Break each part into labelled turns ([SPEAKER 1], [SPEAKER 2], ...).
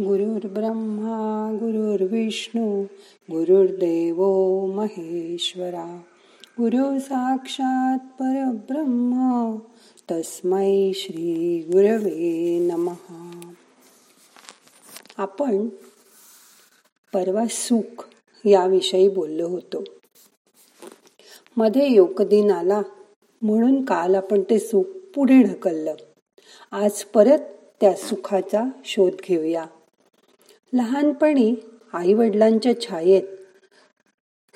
[SPEAKER 1] गुरुर्ब्रह्मा गुरुर्विष्णू गुरुर्देव महेश्वरा। गुरु साक्षात परब्रह्म तस्मै श्री गुरवे नम। आपण परवा सुख याविषयी बोललो होतो. मध्ये योगदिन आला म्हणून काल आपण ते सुख पुढे ढकललं. आज परत त्या सुखाचा शोध घेऊया. लहानपणी आई वडिलांच्या छायेत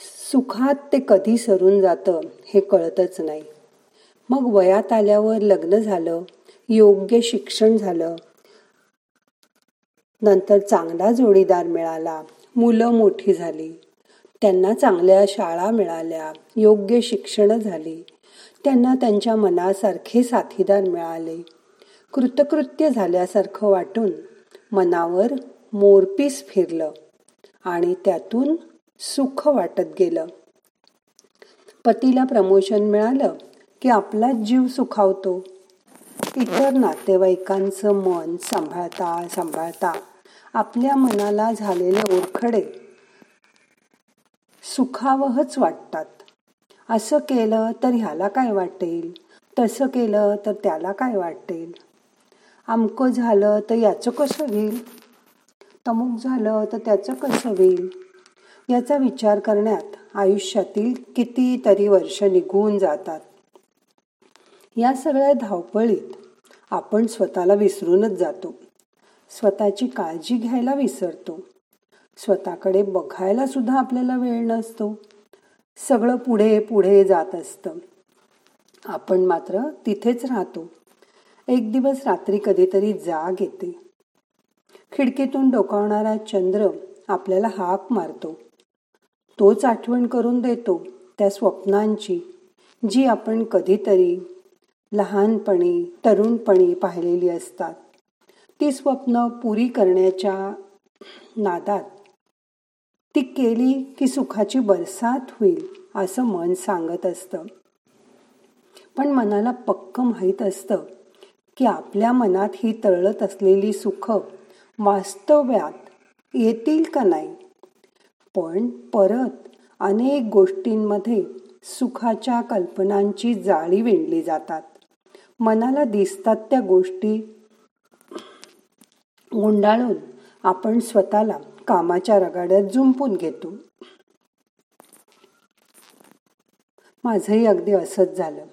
[SPEAKER 1] सुखात ते कधी सरून जातं हे कळतच नाही. मग वयात आल्यावर लग्न झालं योग्य शिक्षण झालं नंतर चांगला जोडीदार मिळाला मुलं मोठी झाली त्यांना चांगल्या शाळा मिळाल्या योग्य शिक्षण झाली त्यांना त्यांच्या मनासारखे साथीदार मिळाले. कृतकृत्य झाल्यासारखं वाटून मनावर मोरपीस फिरलं आणि त्यातून सुख वाटत गेलं. पतीला प्रमोशन मिळालं की आपला जीव सुखावतो. इतर नातेवाईकांचं मन सांभाळता सांभाळता आपल्या मनाला झालेले ओरखडे सुखावहच वाटतात. असं केलं तर ह्याला काय वाटेल? तसं केलं तर त्याला काय वाटेल? आमकं झालं तर याचं कसं होईल? तमुक झालं तर त्याचं कसं होईल? याचा विचार करण्यात आयुष्यातील कितीतरी वर्ष निघून जातात. या सगळ्या धावपळीत आपण स्वतःला विसरूनच जातो. स्वतःची काळजी घ्यायला विसरतो. स्वतःकडे बघायला सुद्धा आपल्याला वेळ नसतो. सगळं पुढे पुढे जात असतं. आपण मात्र तिथेच राहतो. एक दिवस रात्री कधीतरी जाग येते. खिडकीतून डोकावणारा चंद्र आपल्याला हाक मारतो. तोच आठवण करून देतो त्या स्वप्नांची जी आपण कधीतरी लहानपणी तरुणपणी पाहिलेली असतात. ती स्वप्न पुरी करण्याच्या नादात. ती केली की सुखाची बरसात होईल असं मन सांगत असतं. पण मनाला पक्क माहीत असतं की आपल्या मनात ही तळत असलेली सुख वास्तव्यात येतील का नाही? पण परत अनेक गोष्टींमध्ये सुखाच्या कल्पनांची जाळी विणली जातात. मनाला दिसतात त्या गोष्टी गुंडाळून आपण स्वतःला कामाच्या रगाड्यात जुंपून घेतो. माझंही अगदी असंच झालं.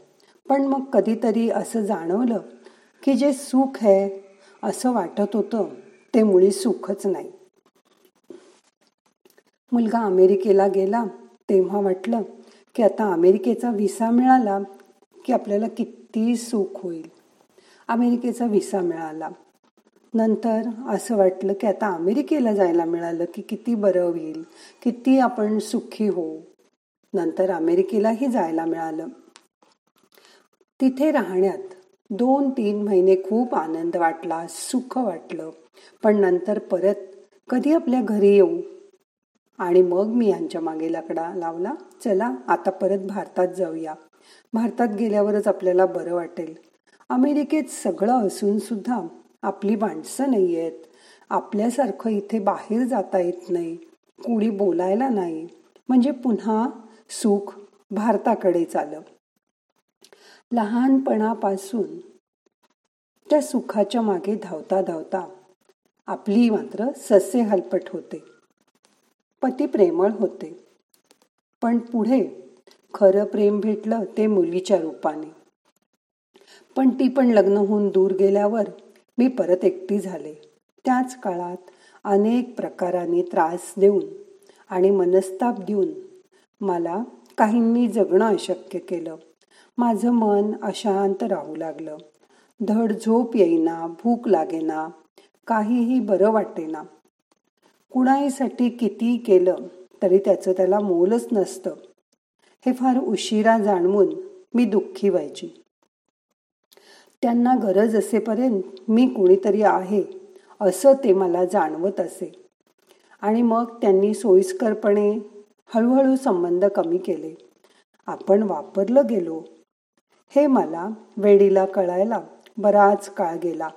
[SPEAKER 1] पण मग कधीतरी असं जाणवलं की जे सुख आहे असं वाटत होतं. ते मुळी सुखच नाही. मुलगा अमेरिकेला गेला तेव्हा वाटलं की आता अमेरिकेचा व्हिसा मिळाला की आपल्याला किती सुख होईल. अमेरिकेचा व्हिसा मिळाला. नंतर असं वाटलं की आता अमेरिकेला जायला मिळालं की किती बरं होईल किती आपण सुखी होऊ. नंतर अमेरिकेलाही जायला मिळालं. तिथे राहण्यात दोन तीन महिने खूप आनंद वाटला सुख वाटलं. पण नंतर परत कधी आपल्या घरी येऊ? आणि मग मी यांच्या मागे लकडा लावला चला आता परत भारतात जाऊया. भारतात गेल्यावरच आपल्याला बरं वाटेल. अमेरिकेत सगळं असून सुद्धा आपली माणसं नाही आहेत आपल्यासारखं इथे बाहेर जाता येत नाही. कुणी बोलायला नाही. म्हणजे पुन्हा सुख भारताकडे आलं लहानपणापासून त्या सुखाच्या मागे धावता धावता आपली मात्र ससे हलपट होते. पती प्रेमळ होते. पण पुढे खरं प्रेम भेटलं ते मुलीच्या रूपाने. पण ती पण लग्न होऊन दूर गेल्यावर मी परत एकटी झाले. त्याच काळात अनेक प्रकाराने त्रास देऊन आणि मनस्ताप देऊन मला काहींनी जगणं अशक्य केलं. माझं मन अशांत राहू लागलं. धड झोप येईना भूक लागेना काहीही बरं वाटेना कुणाहीसाठी किती केलं तरी त्याचं त्याला मोलच नसतं. हे फार उशिरा जाणवून मी दुःखी व्हायची. त्यांना गरज असेपर्यंत मी कुणीतरी आहे असं ते मला जाणवत असे. आणि मग त्यांनी सोयीस्करपणे हळूहळू संबंध कमी केले. आपण वापरलं गेलो. हे मला वेडीला कळायला बराच काळ गेला.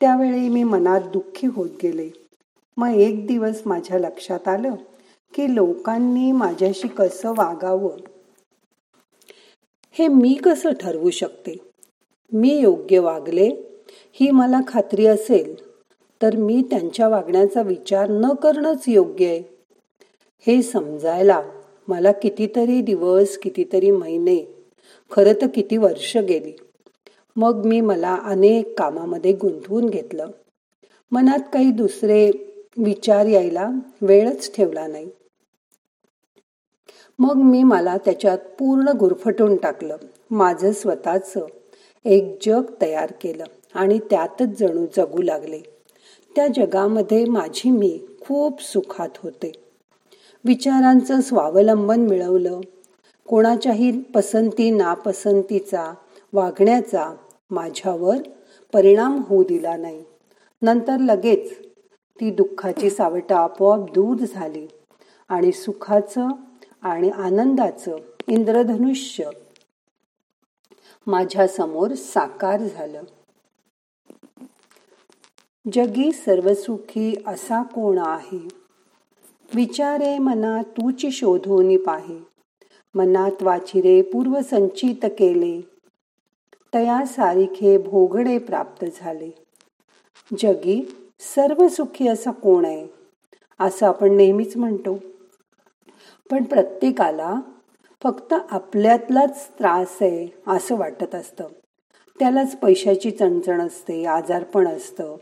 [SPEAKER 1] त्यावेळी मी मनात दुःखी होत गेले. मग एक दिवस माझ्या लक्षात आलं की लोकांनी माझ्याशी कसं वागावं? हे मी कसं ठरवू शकते? मी योग्य वागले? ही मला खात्री असेल तर मी त्यांच्या वागण्याचा विचार न करणंच योग्य आहे. हे समजायला मला कितीतरी दिवस कितीतरी महिने खरं तर किती वर्ष गेली. मग मी मला अनेक कामामध्ये गुंतवून घेतलं. मनात काही दुसरे विचार यायला वेळच ठेवला नाही. मग मी मला त्याच्यात पूर्ण गुरफटून टाकलं. माझं स्वतःच एक जग तयार केलं आणि त्यातच जणू जगू लागले. त्या जगामध्ये माझी मी खूप सुखात होते. विचारांचं स्वावलंबन मिळवलं. कोणाच्याही पसंती नापसंतीचा वागण्याचा माझ्यावर परिणाम होऊ दिला नाही. नंतर लगेच ती दुःखाची सावट आपोआप दूर झाली आणि सुखाचं आणि आनंदाचं इंद्रधनुष्य माझ्यासमोर साकार झालं. जगी सर्वसुखी असा कोण आहे? विचारे मना तूची शोधून पाहे. मनात वाचिरे पूर्वसंचित केले. तया सारिखे भोगडे प्राप्त झाले. जगी सर्व सुखी असा कोण आहे? असं आपण नेहमीच म्हणतो. पण प्रत्येकाला फक्त आपल्यातलाच त्रास आहे असं वाटत असतं. त्यालाच पैशाची चणचण असते आजारपण असतं.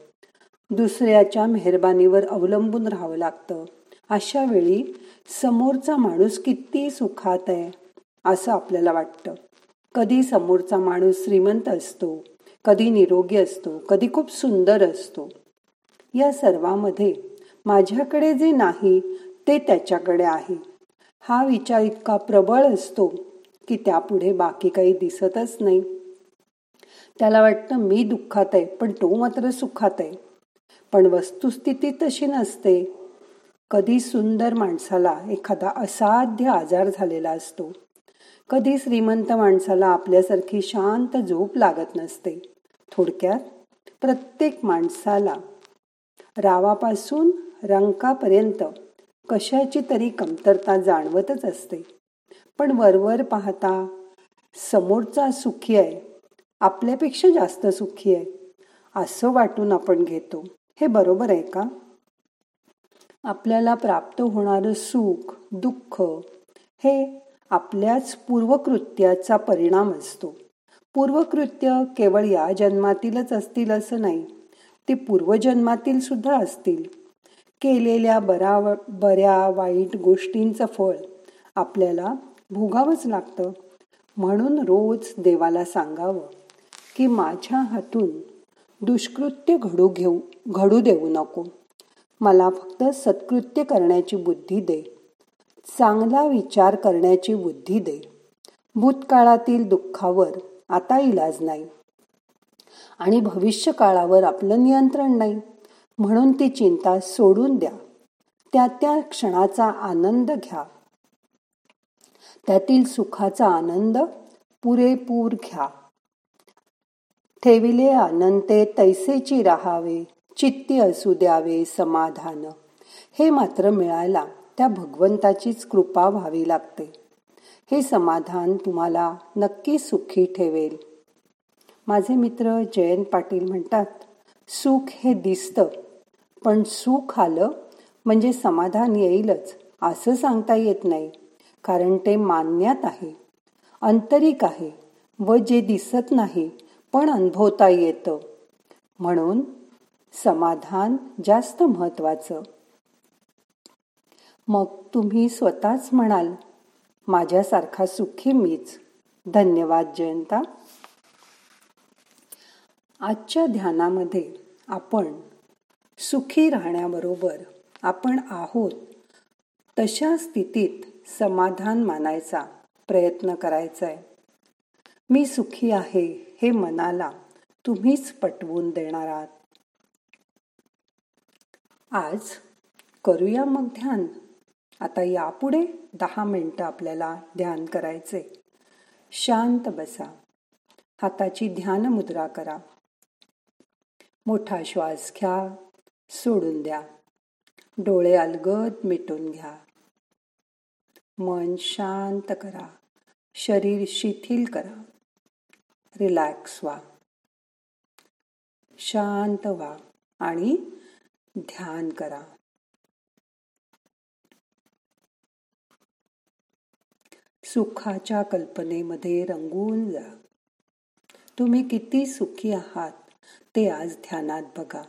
[SPEAKER 1] दुसऱ्याच्या मेहरबानीवर अवलंबून राहावं लागतं. अशा वेळी समोरचा माणूस किती सुखात आहे असं आपल्याला वाटतं. कधी समोरचा माणूस श्रीमंत असतो कधी निरोगी असतो कधी खूप सुंदर असतो. या सर्वामध्ये माझ्याकडे जे नाही ते त्याच्याकडे आहे. हा विचार इतका प्रबळ असतो की त्यापुढे बाकी काही दिसतच नाही. त्याला वाटतं मी दुःखात आहे पण तो मात्र सुखात आहे. पण वस्तुस्थिती तशी नसते. कधी सुंदर माणसाला एखादा असाध्य आजार झालेला असतो. कधी श्रीमंत माणसाला आपल्यासारखी शांत झोप लागत नसते. थोडक्यात प्रत्येक माणसाला रावापासून रंकापर्यंत कशाची तरी कमतरता जाणवतच असते. पण वरवर पाहता समोरचा सुखी आहे आपल्यापेक्षा जास्त सुखी आहे असं वाटून आपण घेतो. हे बरोबर आहे का? आपल्याला प्राप्त होणारं सुख दुःख हे आपल्याच पूर्वकृत्याचा परिणाम असतो. पूर्वकृत्य केवळ या जन्मातीलच असतील असं नाही ते पूर्वजन्मातील सुद्धा असतील. केलेल्या बरा बऱ्या वाईट गोष्टींचं फळ आपल्याला भोगावंच लागतं. म्हणून रोज देवाला सांगावं की माझ्या हातून दुष्कृत्य घडू घेऊ घडू देऊ नको. मला फक्त सत्कृत्य करण्याची बुद्धी दे. चांगला विचार करण्याची बुद्धी दे भूतकाळातील दुःखावर आता इलाज नाही. आणि भविष्य काळावर आपलं नियंत्रण नाही. म्हणून ती चिंता सोडून द्या. त्या त्या क्षणाचा आनंद घ्या. त्यातील सुखाचा आनंद पुरेपूर घ्या. ठेविले आनंदे तैसेची राहावे. चित्ती असू द्यावे समाधान. हे मात्र मिळायला त्या भगवंताचीच कृपा व्हावी लागते. हे समाधान तुम्हाला नक्की सुखी ठेवेल. माझे मित्र जयंत पाटील म्हणतात सुख हे दिसतं पण सुख आलं म्हणजे समाधान येईलच असं सांगता येत नाही कारण ते मान्यात आहे. आंतरिक आहे व जे दिसत नाही पण अनुभवता येतं. म्हणून समाधान जास्त महत्वाचं मग तुम्ही स्वतःच म्हणाल माझ्यासारखा सुखी मीच. धन्यवाद जयंता. आजच्या ध्यानामध्ये आपण सुखी राहण्याबरोबर आपण आहोत तशा स्थितीत समाधान मानायचा प्रयत्न करायचा आहे मी सुखी आहे हे मनाला तुम्हीच पटवून देणार आहात. आज करूया मग ध्यान. आता यापुढे दहा मिनटं आपल्याला ध्यान करायचे. शांत बसा. हाताची ध्यान मुद्रा करा. मोठा श्वास घ्या. सोडून द्या. डोळे अलगद मिटून घ्या. मन शांत करा. शरीर शिथिल करा. रिलॅक्स व्हा. शांत व्हा आणि ध्यान करा. सुखाच्या कल्पनेमध्ये रंगून जा. तुम्ही किती सुखी आहात ते आज ध्यानात बघा.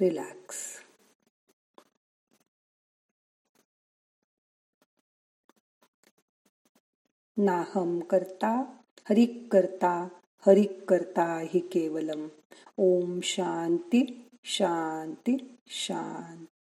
[SPEAKER 1] रिलॅक्स. नाहम करता, हरिक करता हरिक करता हि केवलम. ओम शांती शांती शांती.